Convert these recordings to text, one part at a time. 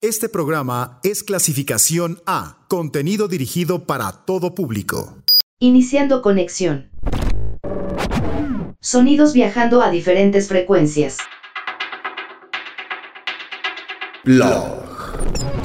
Este programa es clasificación A, contenido dirigido para todo público. Iniciando conexión. Sonidos viajando a diferentes frecuencias. Blog.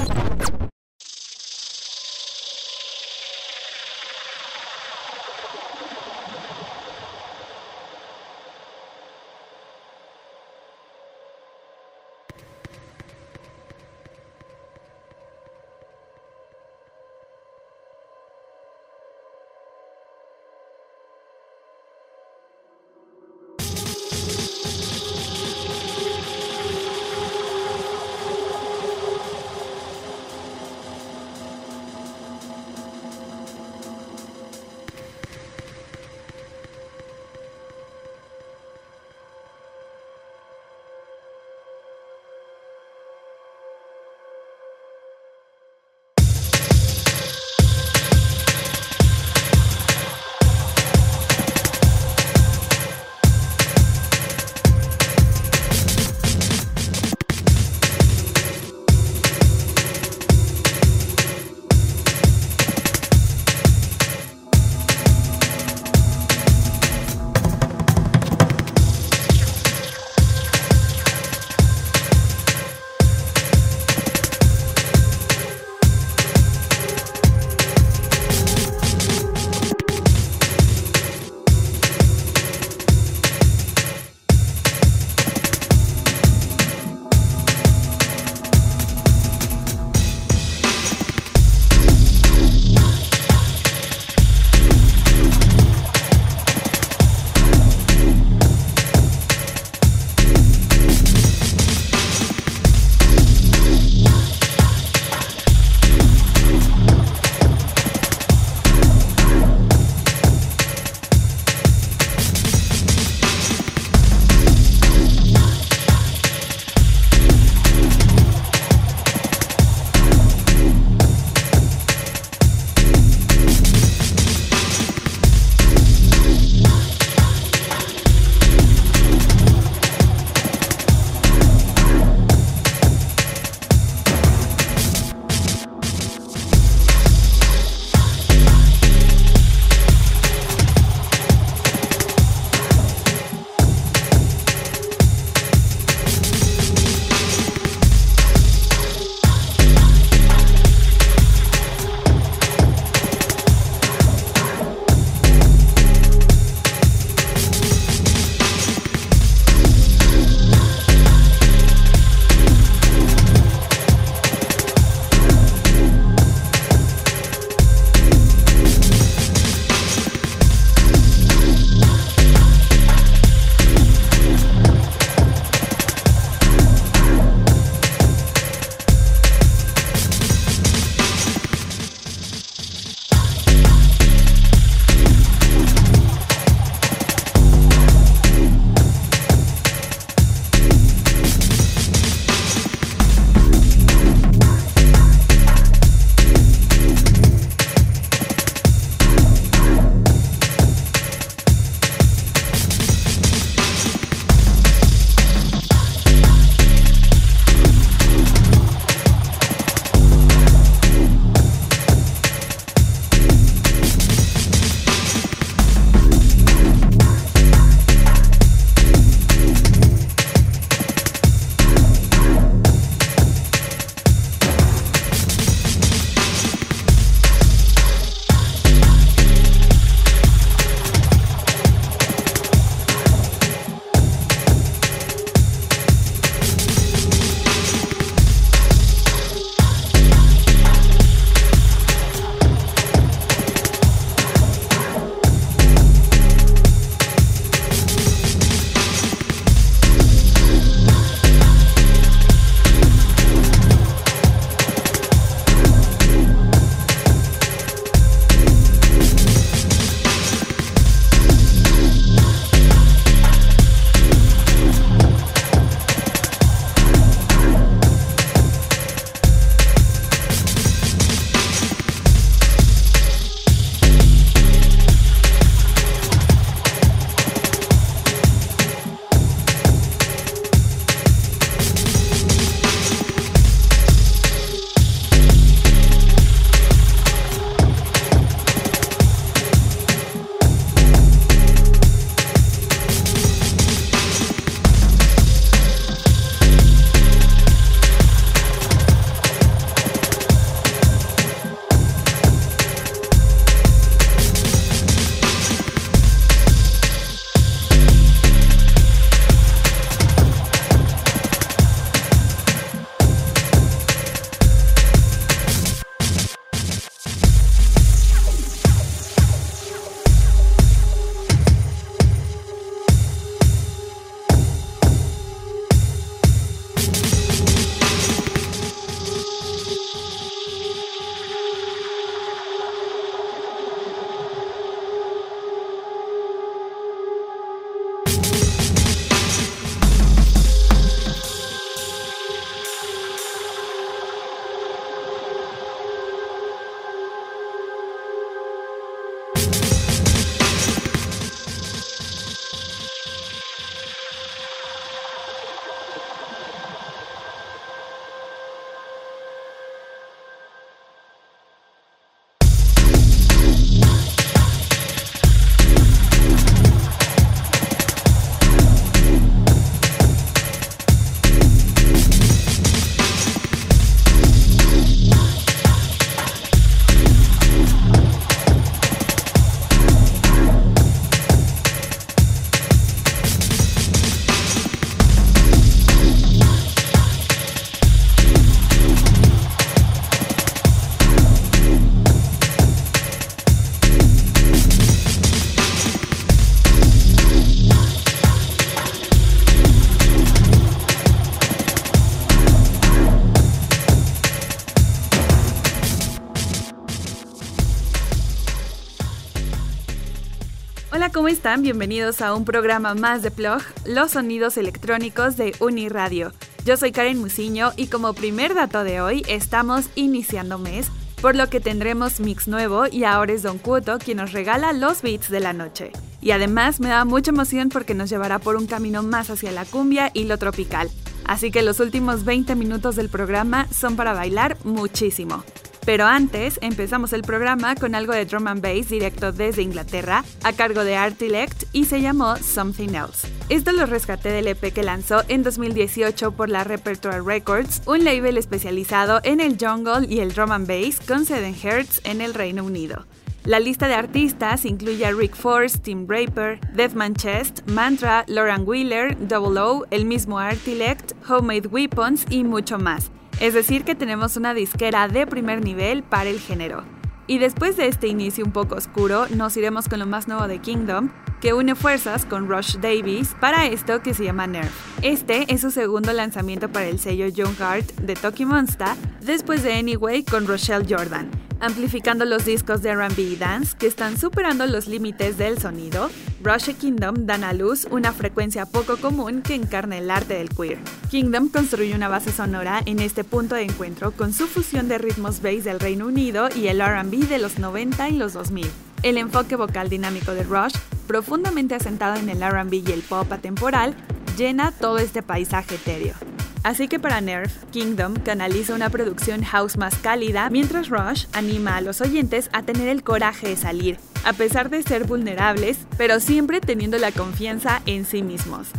¿Cómo están? Bienvenidos a un programa más de Plog, los sonidos electrónicos de Uniradio. Yo soy Karen Musiño y como primer dato de hoy estamos iniciando mes, por lo que tendremos mix nuevo y ahora es Don Cuoto quien nos regala los beats de la noche. Y además me da mucha emoción porque nos llevará por un camino más hacia la cumbia y lo tropical. Así que los últimos 20 minutos del programa son para bailar muchísimo. Pero antes empezamos el programa con algo de drum and bass directo desde Inglaterra, a cargo de Artilect y se llamó Something Else. Esto lo rescaté del EP que lanzó en 2018 por la Repertoire Records, un label especializado en el jungle y el drum and bass con sede en Hertz en el Reino Unido. La lista de artistas incluye a Rick Force, Tim Draper, Deathman Chest, Mantra, Lauren Wheeler, Double O, el mismo Artilect, Homemade Weapons y mucho más. Es decir, que tenemos una disquera de primer nivel para el género. Y después de este inicio un poco oscuro, nos iremos con lo más nuevo de Kingdom, que une fuerzas con Rush Davis para esto que se llama Nerf. Este es su segundo lanzamiento para el sello Young Heart de Toki Monsta, después de Anyway con Rochelle Jordan amplificando los discos de RB y Dance que están superando los límites del sonido, Rush Kingdom dan a luz una frecuencia poco común que encarna el arte del queer. Kingdom construye una base sonora en este punto de encuentro con su fusión de ritmos bass del Reino Unido y el RB de los 90 y los 2000. El enfoque vocal dinámico de Rush, profundamente asentado en el RB y el pop atemporal, llena todo este paisaje etéreo. Así que para Nerf, Kingdom canaliza una producción house más cálida, mientras Rush anima a los oyentes a tener el coraje de salir, a pesar de ser vulnerables, pero siempre teniendo la confianza en sí mismos.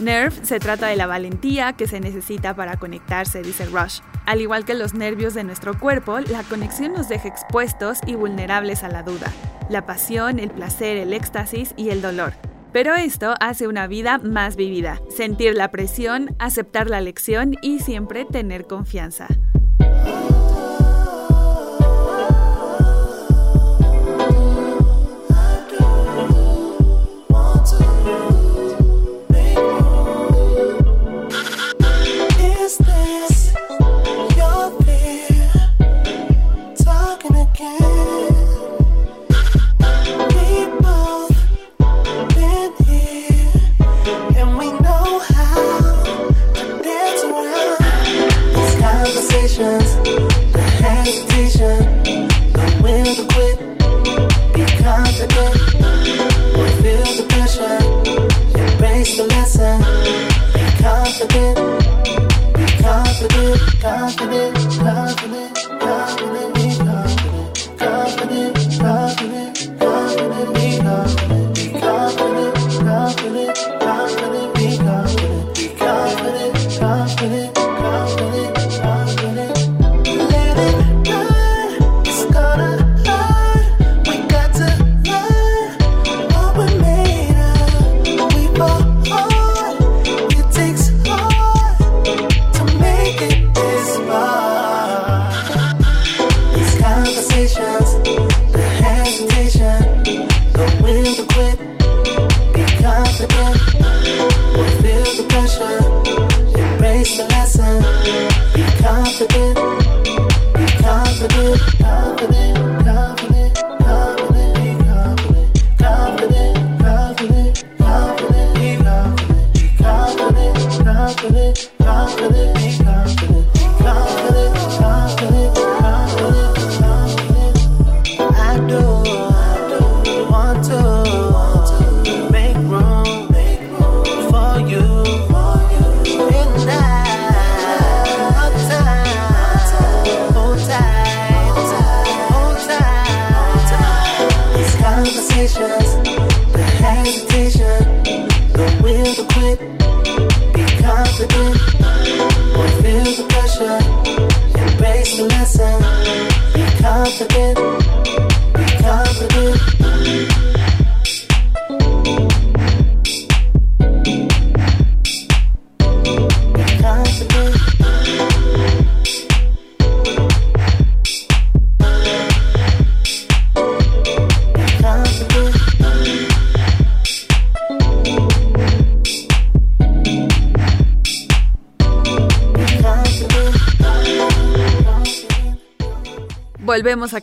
Nerf se trata de la valentía que se necesita para conectarse, dice Rush. Al igual que los nervios de nuestro cuerpo, la conexión nos deja expuestos y vulnerables a la duda, la pasión, el placer, el éxtasis y el dolor. Pero esto hace una vida más vivida, sentir la presión, aceptar la lección y siempre tener confianza. temptation. The will to quit, be confident. Feel the pressure, embrace the lesson. Be confident, be confident, confident.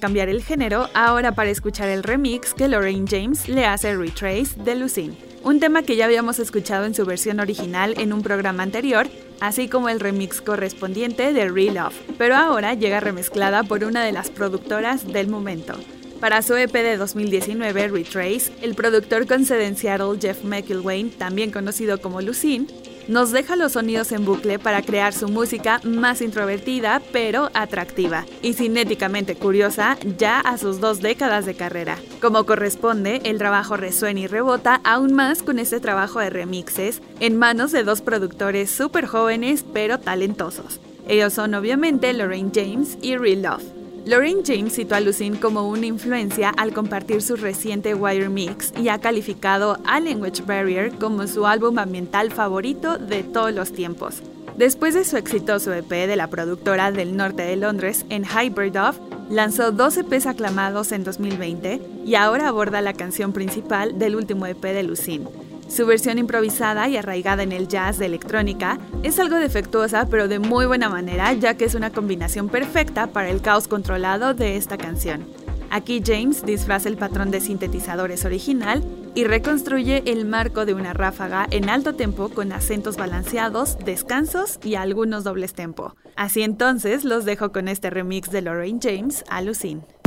Cambiar el género ahora para escuchar el remix que Lorraine James le hace Retrace de Lucine, un tema que ya habíamos escuchado en su versión original en un programa anterior, así como el remix correspondiente de Real Love, pero ahora llega remezclada por una de las productoras del momento. Para su EP de 2019, Retrace, el productor con Jeff McIlwain, también conocido como Lucine, nos deja los sonidos en bucle para crear su música más introvertida pero atractiva y cinéticamente curiosa ya a sus dos décadas de carrera. Como corresponde, el trabajo resuena y rebota aún más con este trabajo de remixes en manos de dos productores súper jóvenes pero talentosos. Ellos son obviamente Lorraine James y Real Love. Lorraine James citó a Lucine como una influencia al compartir su reciente Wire Mix y ha calificado a Language Barrier como su álbum ambiental favorito de todos los tiempos. Después de su exitoso EP de la productora del norte de Londres en Off, lanzó dos EPs aclamados en 2020 y ahora aborda la canción principal del último EP de Lucine. Su versión improvisada y arraigada en el jazz de electrónica es algo defectuosa pero de muy buena manera ya que es una combinación perfecta para el caos controlado de esta canción. Aquí James disfraza el patrón de sintetizadores original y reconstruye el marco de una ráfaga en alto tempo con acentos balanceados, descansos y algunos dobles tempo. Así entonces los dejo con este remix de Lorraine James, Alucin. Plog.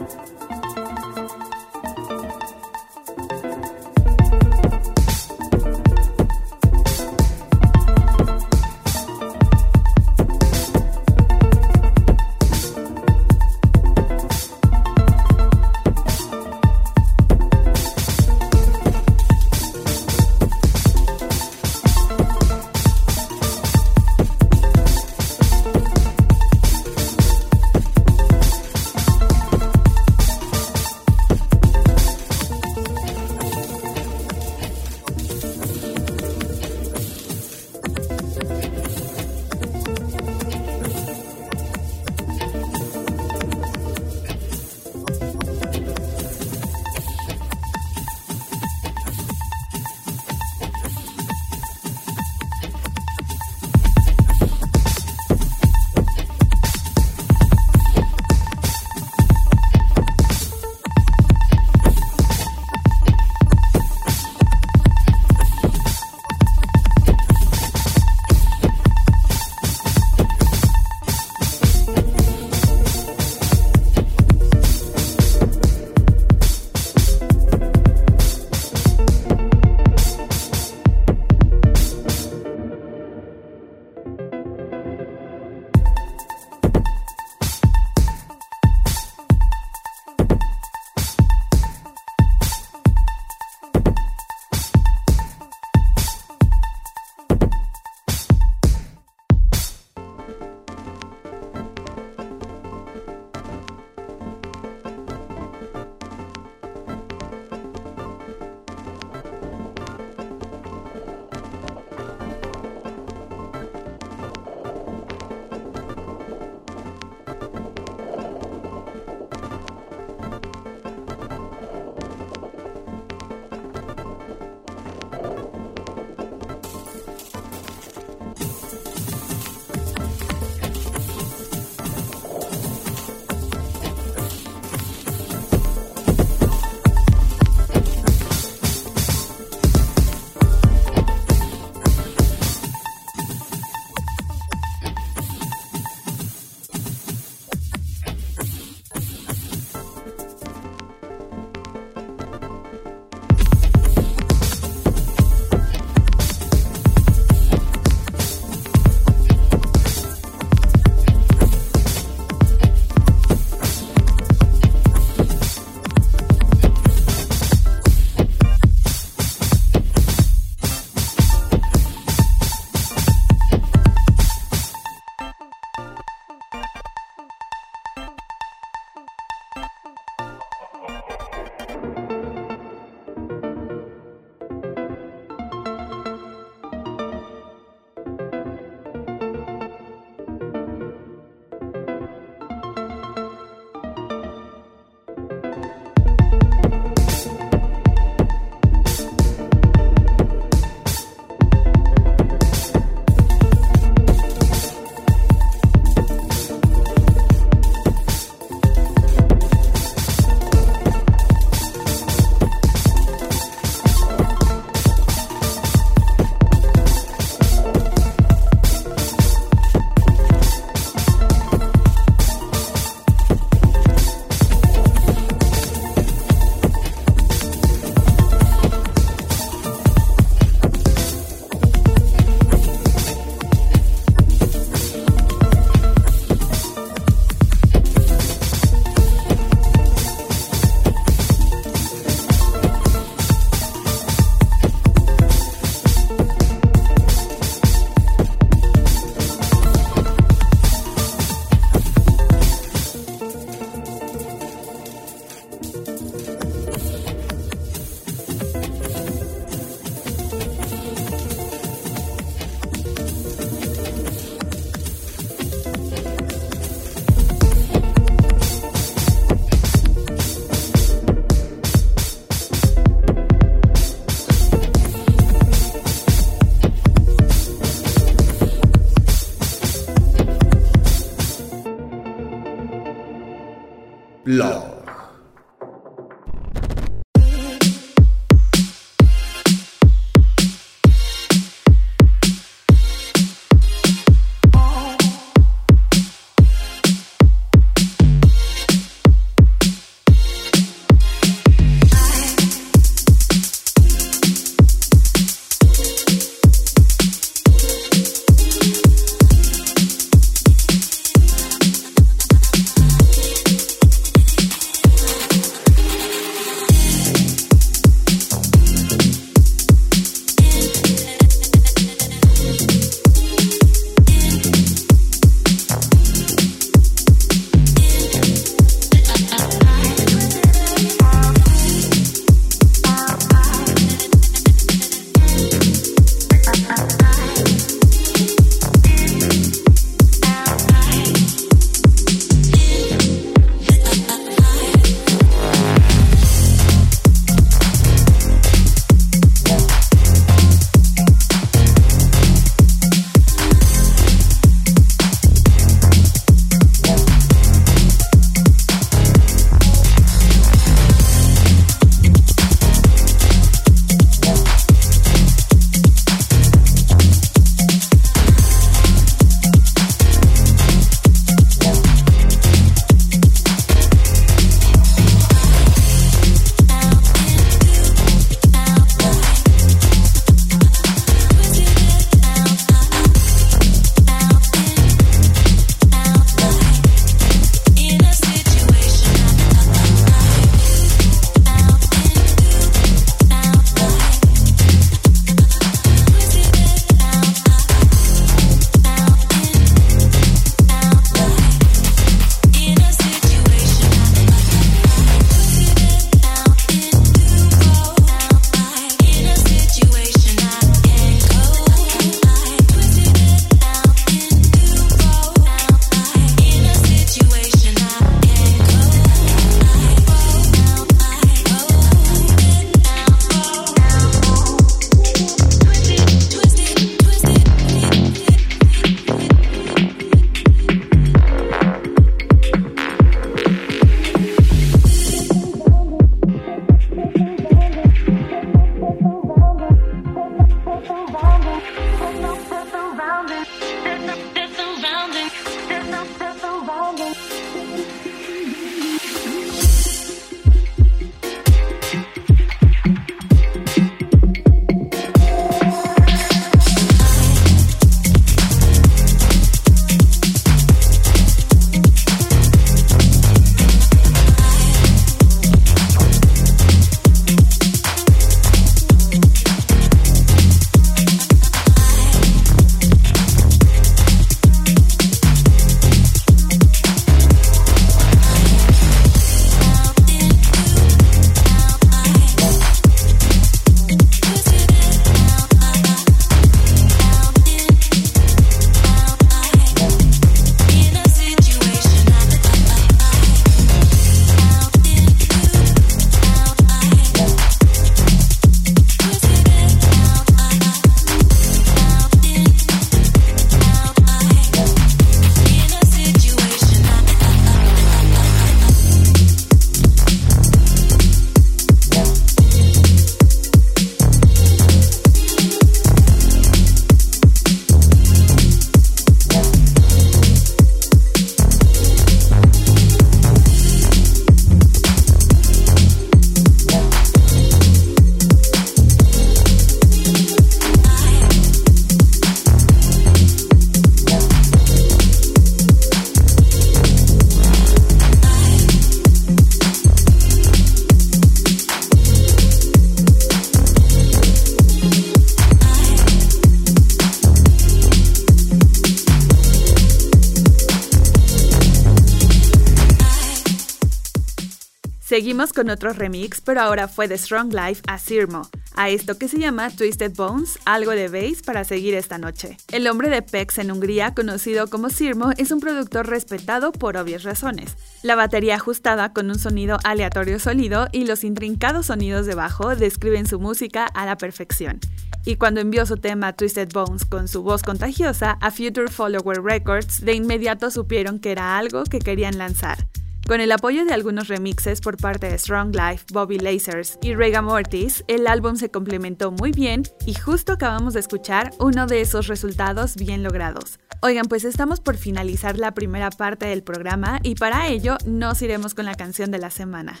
Seguimos con otro remix, pero ahora fue de Strong Life a Sirmo, a esto que se llama Twisted Bones, algo de bass para seguir esta noche. El hombre de Pex en Hungría, conocido como Sirmo, es un productor respetado por obvias razones. La batería ajustada con un sonido aleatorio sólido y los intrincados sonidos de bajo describen su música a la perfección. Y cuando envió su tema Twisted Bones con su voz contagiosa a Future Follower Records, de inmediato supieron que era algo que querían lanzar. Con el apoyo de algunos remixes por parte de Strong Life, Bobby Lasers y Rega Mortis, el álbum se complementó muy bien y justo acabamos de escuchar uno de esos resultados bien logrados. Oigan, pues estamos por finalizar la primera parte del programa y para ello nos iremos con la canción de la semana.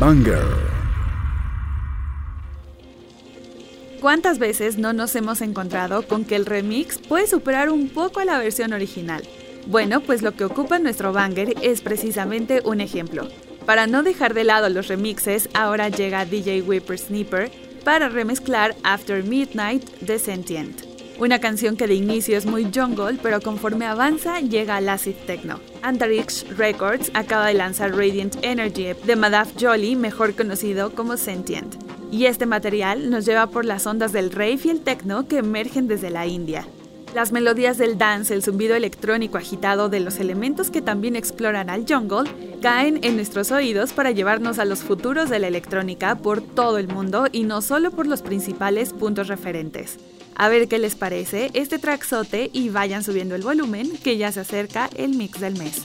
Banger. ¿Cuántas veces no nos hemos encontrado con que el remix puede superar un poco a la versión original? Bueno, pues lo que ocupa nuestro banger es precisamente un ejemplo. Para no dejar de lado los remixes, ahora llega DJ Whippersnipper para remezclar After Midnight de Sentient. Una canción que de inicio es muy jungle, pero conforme avanza llega al acid techno. Antarix Records acaba de lanzar Radiant Energy de Madaf Jolly, mejor conocido como Sentient. Y este material nos lleva por las ondas del rave y el techno que emergen desde la India. Las melodías del dance, el zumbido electrónico agitado de los elementos que también exploran al jungle, caen en nuestros oídos para llevarnos a los futuros de la electrónica por todo el mundo y no solo por los principales puntos referentes. A ver qué les parece este traxote y vayan subiendo el volumen que ya se acerca el mix del mes.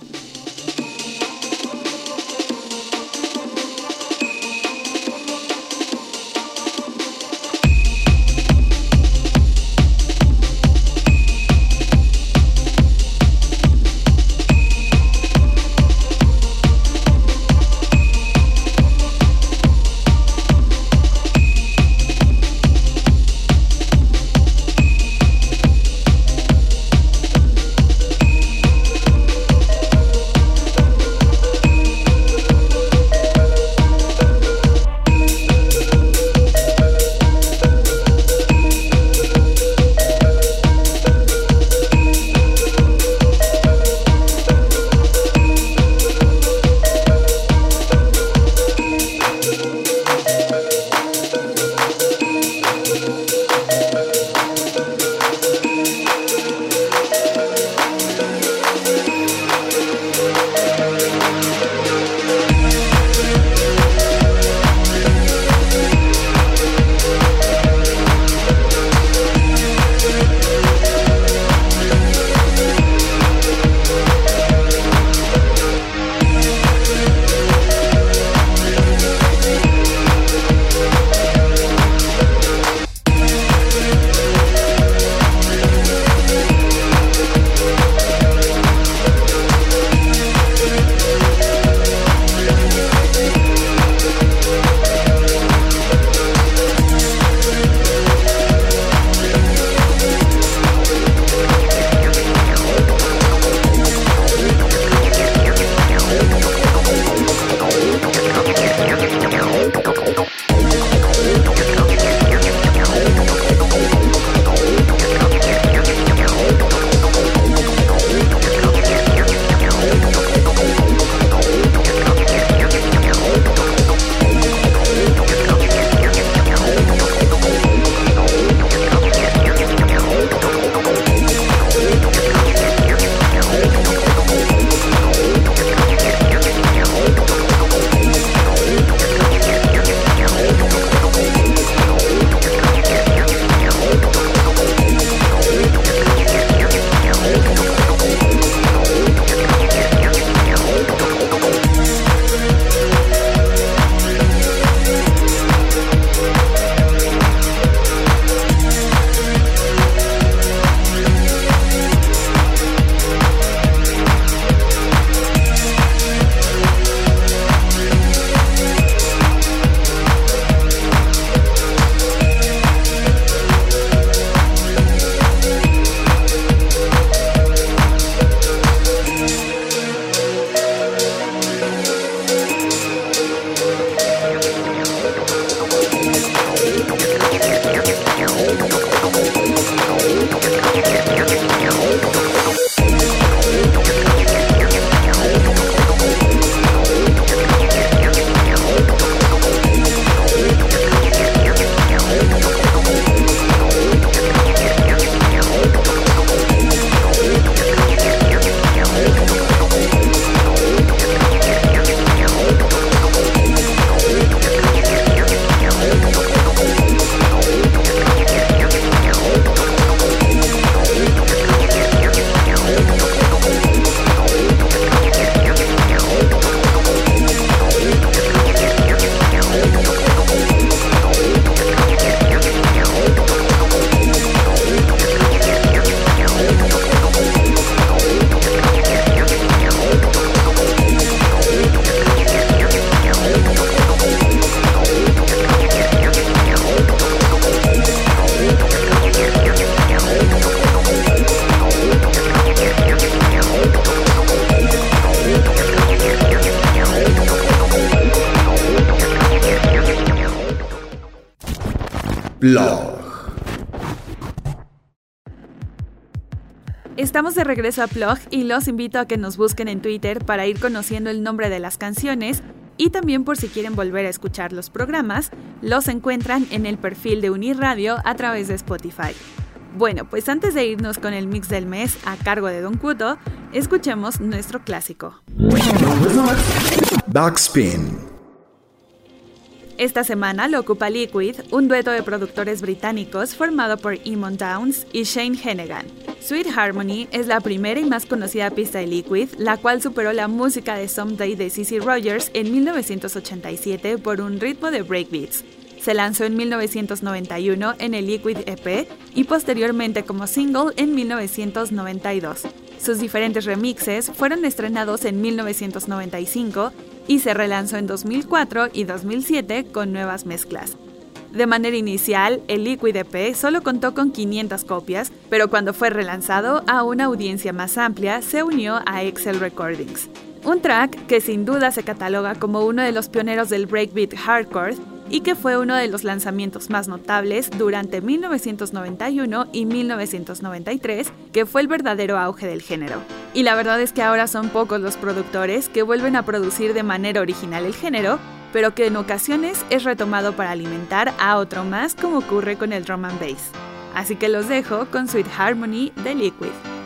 Estamos de regreso a Plog y los invito a que nos busquen en Twitter para ir conociendo el nombre de las canciones y también por si quieren volver a escuchar los programas, los encuentran en el perfil de Uniradio a través de Spotify. Bueno, pues antes de irnos con el mix del mes a cargo de Don Cuto, escuchemos nuestro clásico. Backspin. Esta semana lo ocupa Liquid, un dueto de productores británicos formado por Eamon Downs y Shane Hennigan. Sweet Harmony es la primera y más conocida pista de Liquid, la cual superó la música de Someday de CC Rogers en 1987 por un ritmo de breakbeats. Se lanzó en 1991 en el Liquid EP y posteriormente como single en 1992. Sus diferentes remixes fueron estrenados en 1995 y se relanzó en 2004 y 2007 con nuevas mezclas. De manera inicial, el Liquid EP solo contó con 500 copias, pero cuando fue relanzado a una audiencia más amplia, se unió a Excel Recordings. Un track que sin duda se cataloga como uno de los pioneros del breakbeat hardcore y que fue uno de los lanzamientos más notables durante 1991 y 1993, que fue el verdadero auge del género. Y la verdad es que ahora son pocos los productores que vuelven a producir de manera original el género, pero que en ocasiones es retomado para alimentar a otro más como ocurre con el drum and bass. Así que los dejo con Sweet Harmony de Liquid.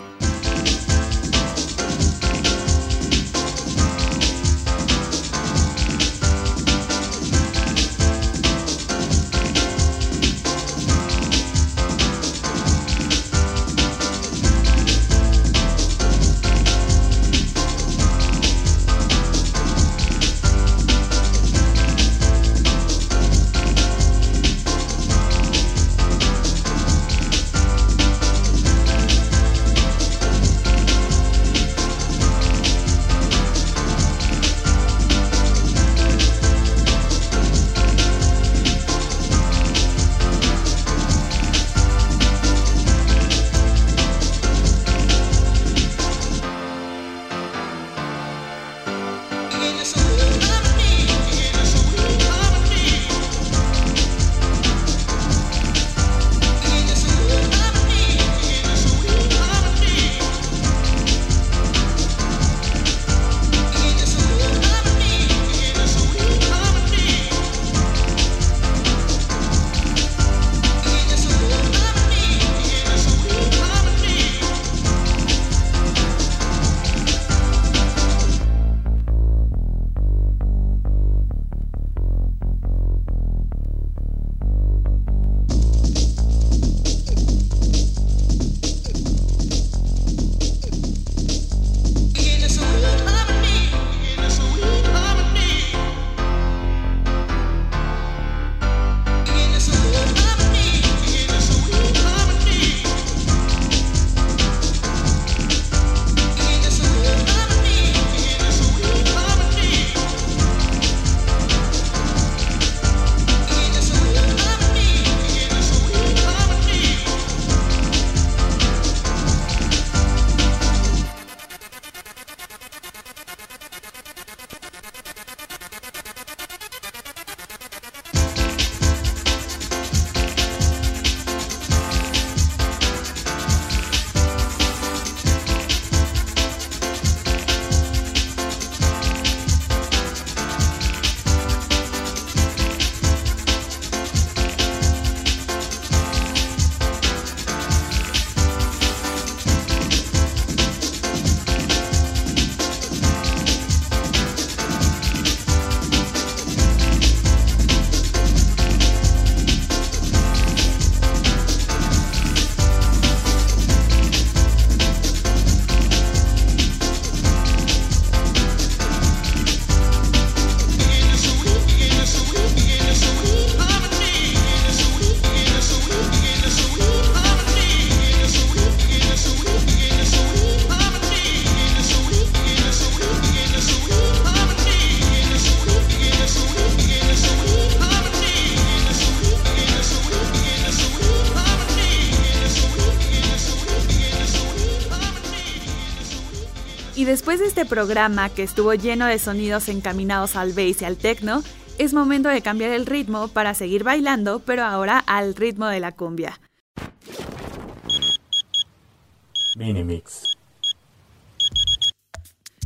Este programa que estuvo lleno de sonidos encaminados al bass y al techno, es momento de cambiar el ritmo para seguir bailando, pero ahora al ritmo de la cumbia. Minimix.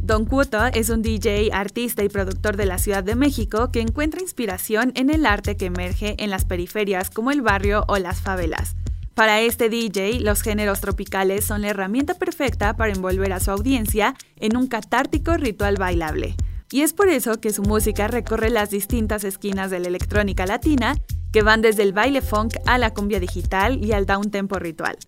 Don Cuto es un DJ, artista y productor de la Ciudad de México que encuentra inspiración en el arte que emerge en las periferias como el barrio o las favelas. Para este DJ, los géneros tropicales son la herramienta perfecta para envolver a su audiencia en un catártico ritual bailable. Y es por eso que su música recorre las distintas esquinas de la electrónica latina, que van desde el baile funk a la cumbia digital y al down tempo ritual.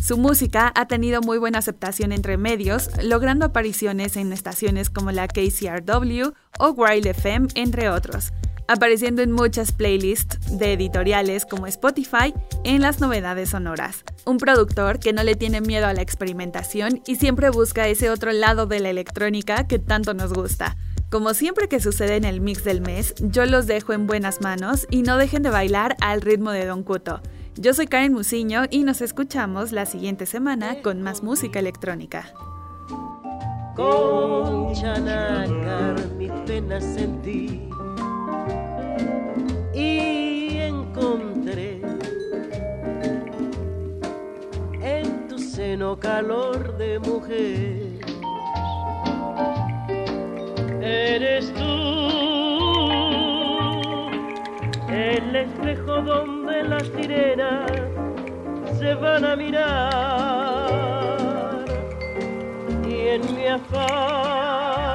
Su música ha tenido muy buena aceptación entre medios, logrando apariciones en estaciones como la KCRW o Wild FM, entre otros, apareciendo en muchas playlists de editoriales como Spotify en las novedades sonoras. Un productor que no le tiene miedo a la experimentación y siempre busca ese otro lado de la electrónica que tanto nos gusta. Como siempre que sucede en el mix del mes, yo los dejo en buenas manos y no dejen de bailar al ritmo de Don Cuto. Yo soy Karen Musiño y nos escuchamos la siguiente semana con más música electrónica. Y encontré en tu seno calor de mujer. Eres tú el espejo donde las sirenas se van a mirar y en mi afán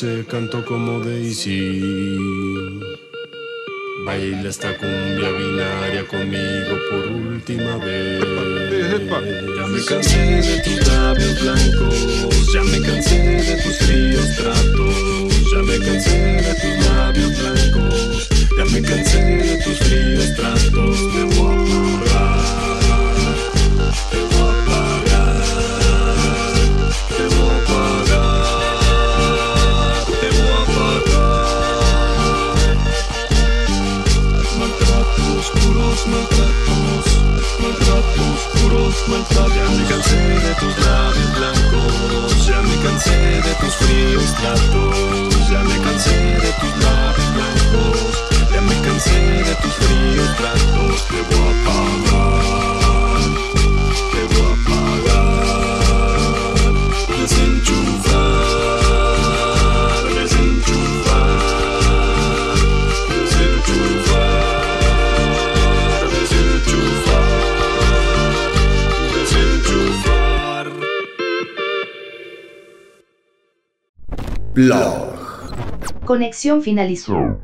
dulce, canto como Daisy. Baila esta cumbia binaria conmigo por última vez. Ya me cansé de tus labios blancos, ya me cansé de tus fríos tratos, ya me cansé de tus labios blancos, ya me cansé de tus fríos tratos. Te voy a pagar, puros, maltratos. Ya me cansé de tus labios blancos, ya me cansé de tus fríos tratos, ya me cansé de tus labios blancos, ya me cansé de tus fríos tratos. Te voy a pagar, Blog. Conexión finalizó.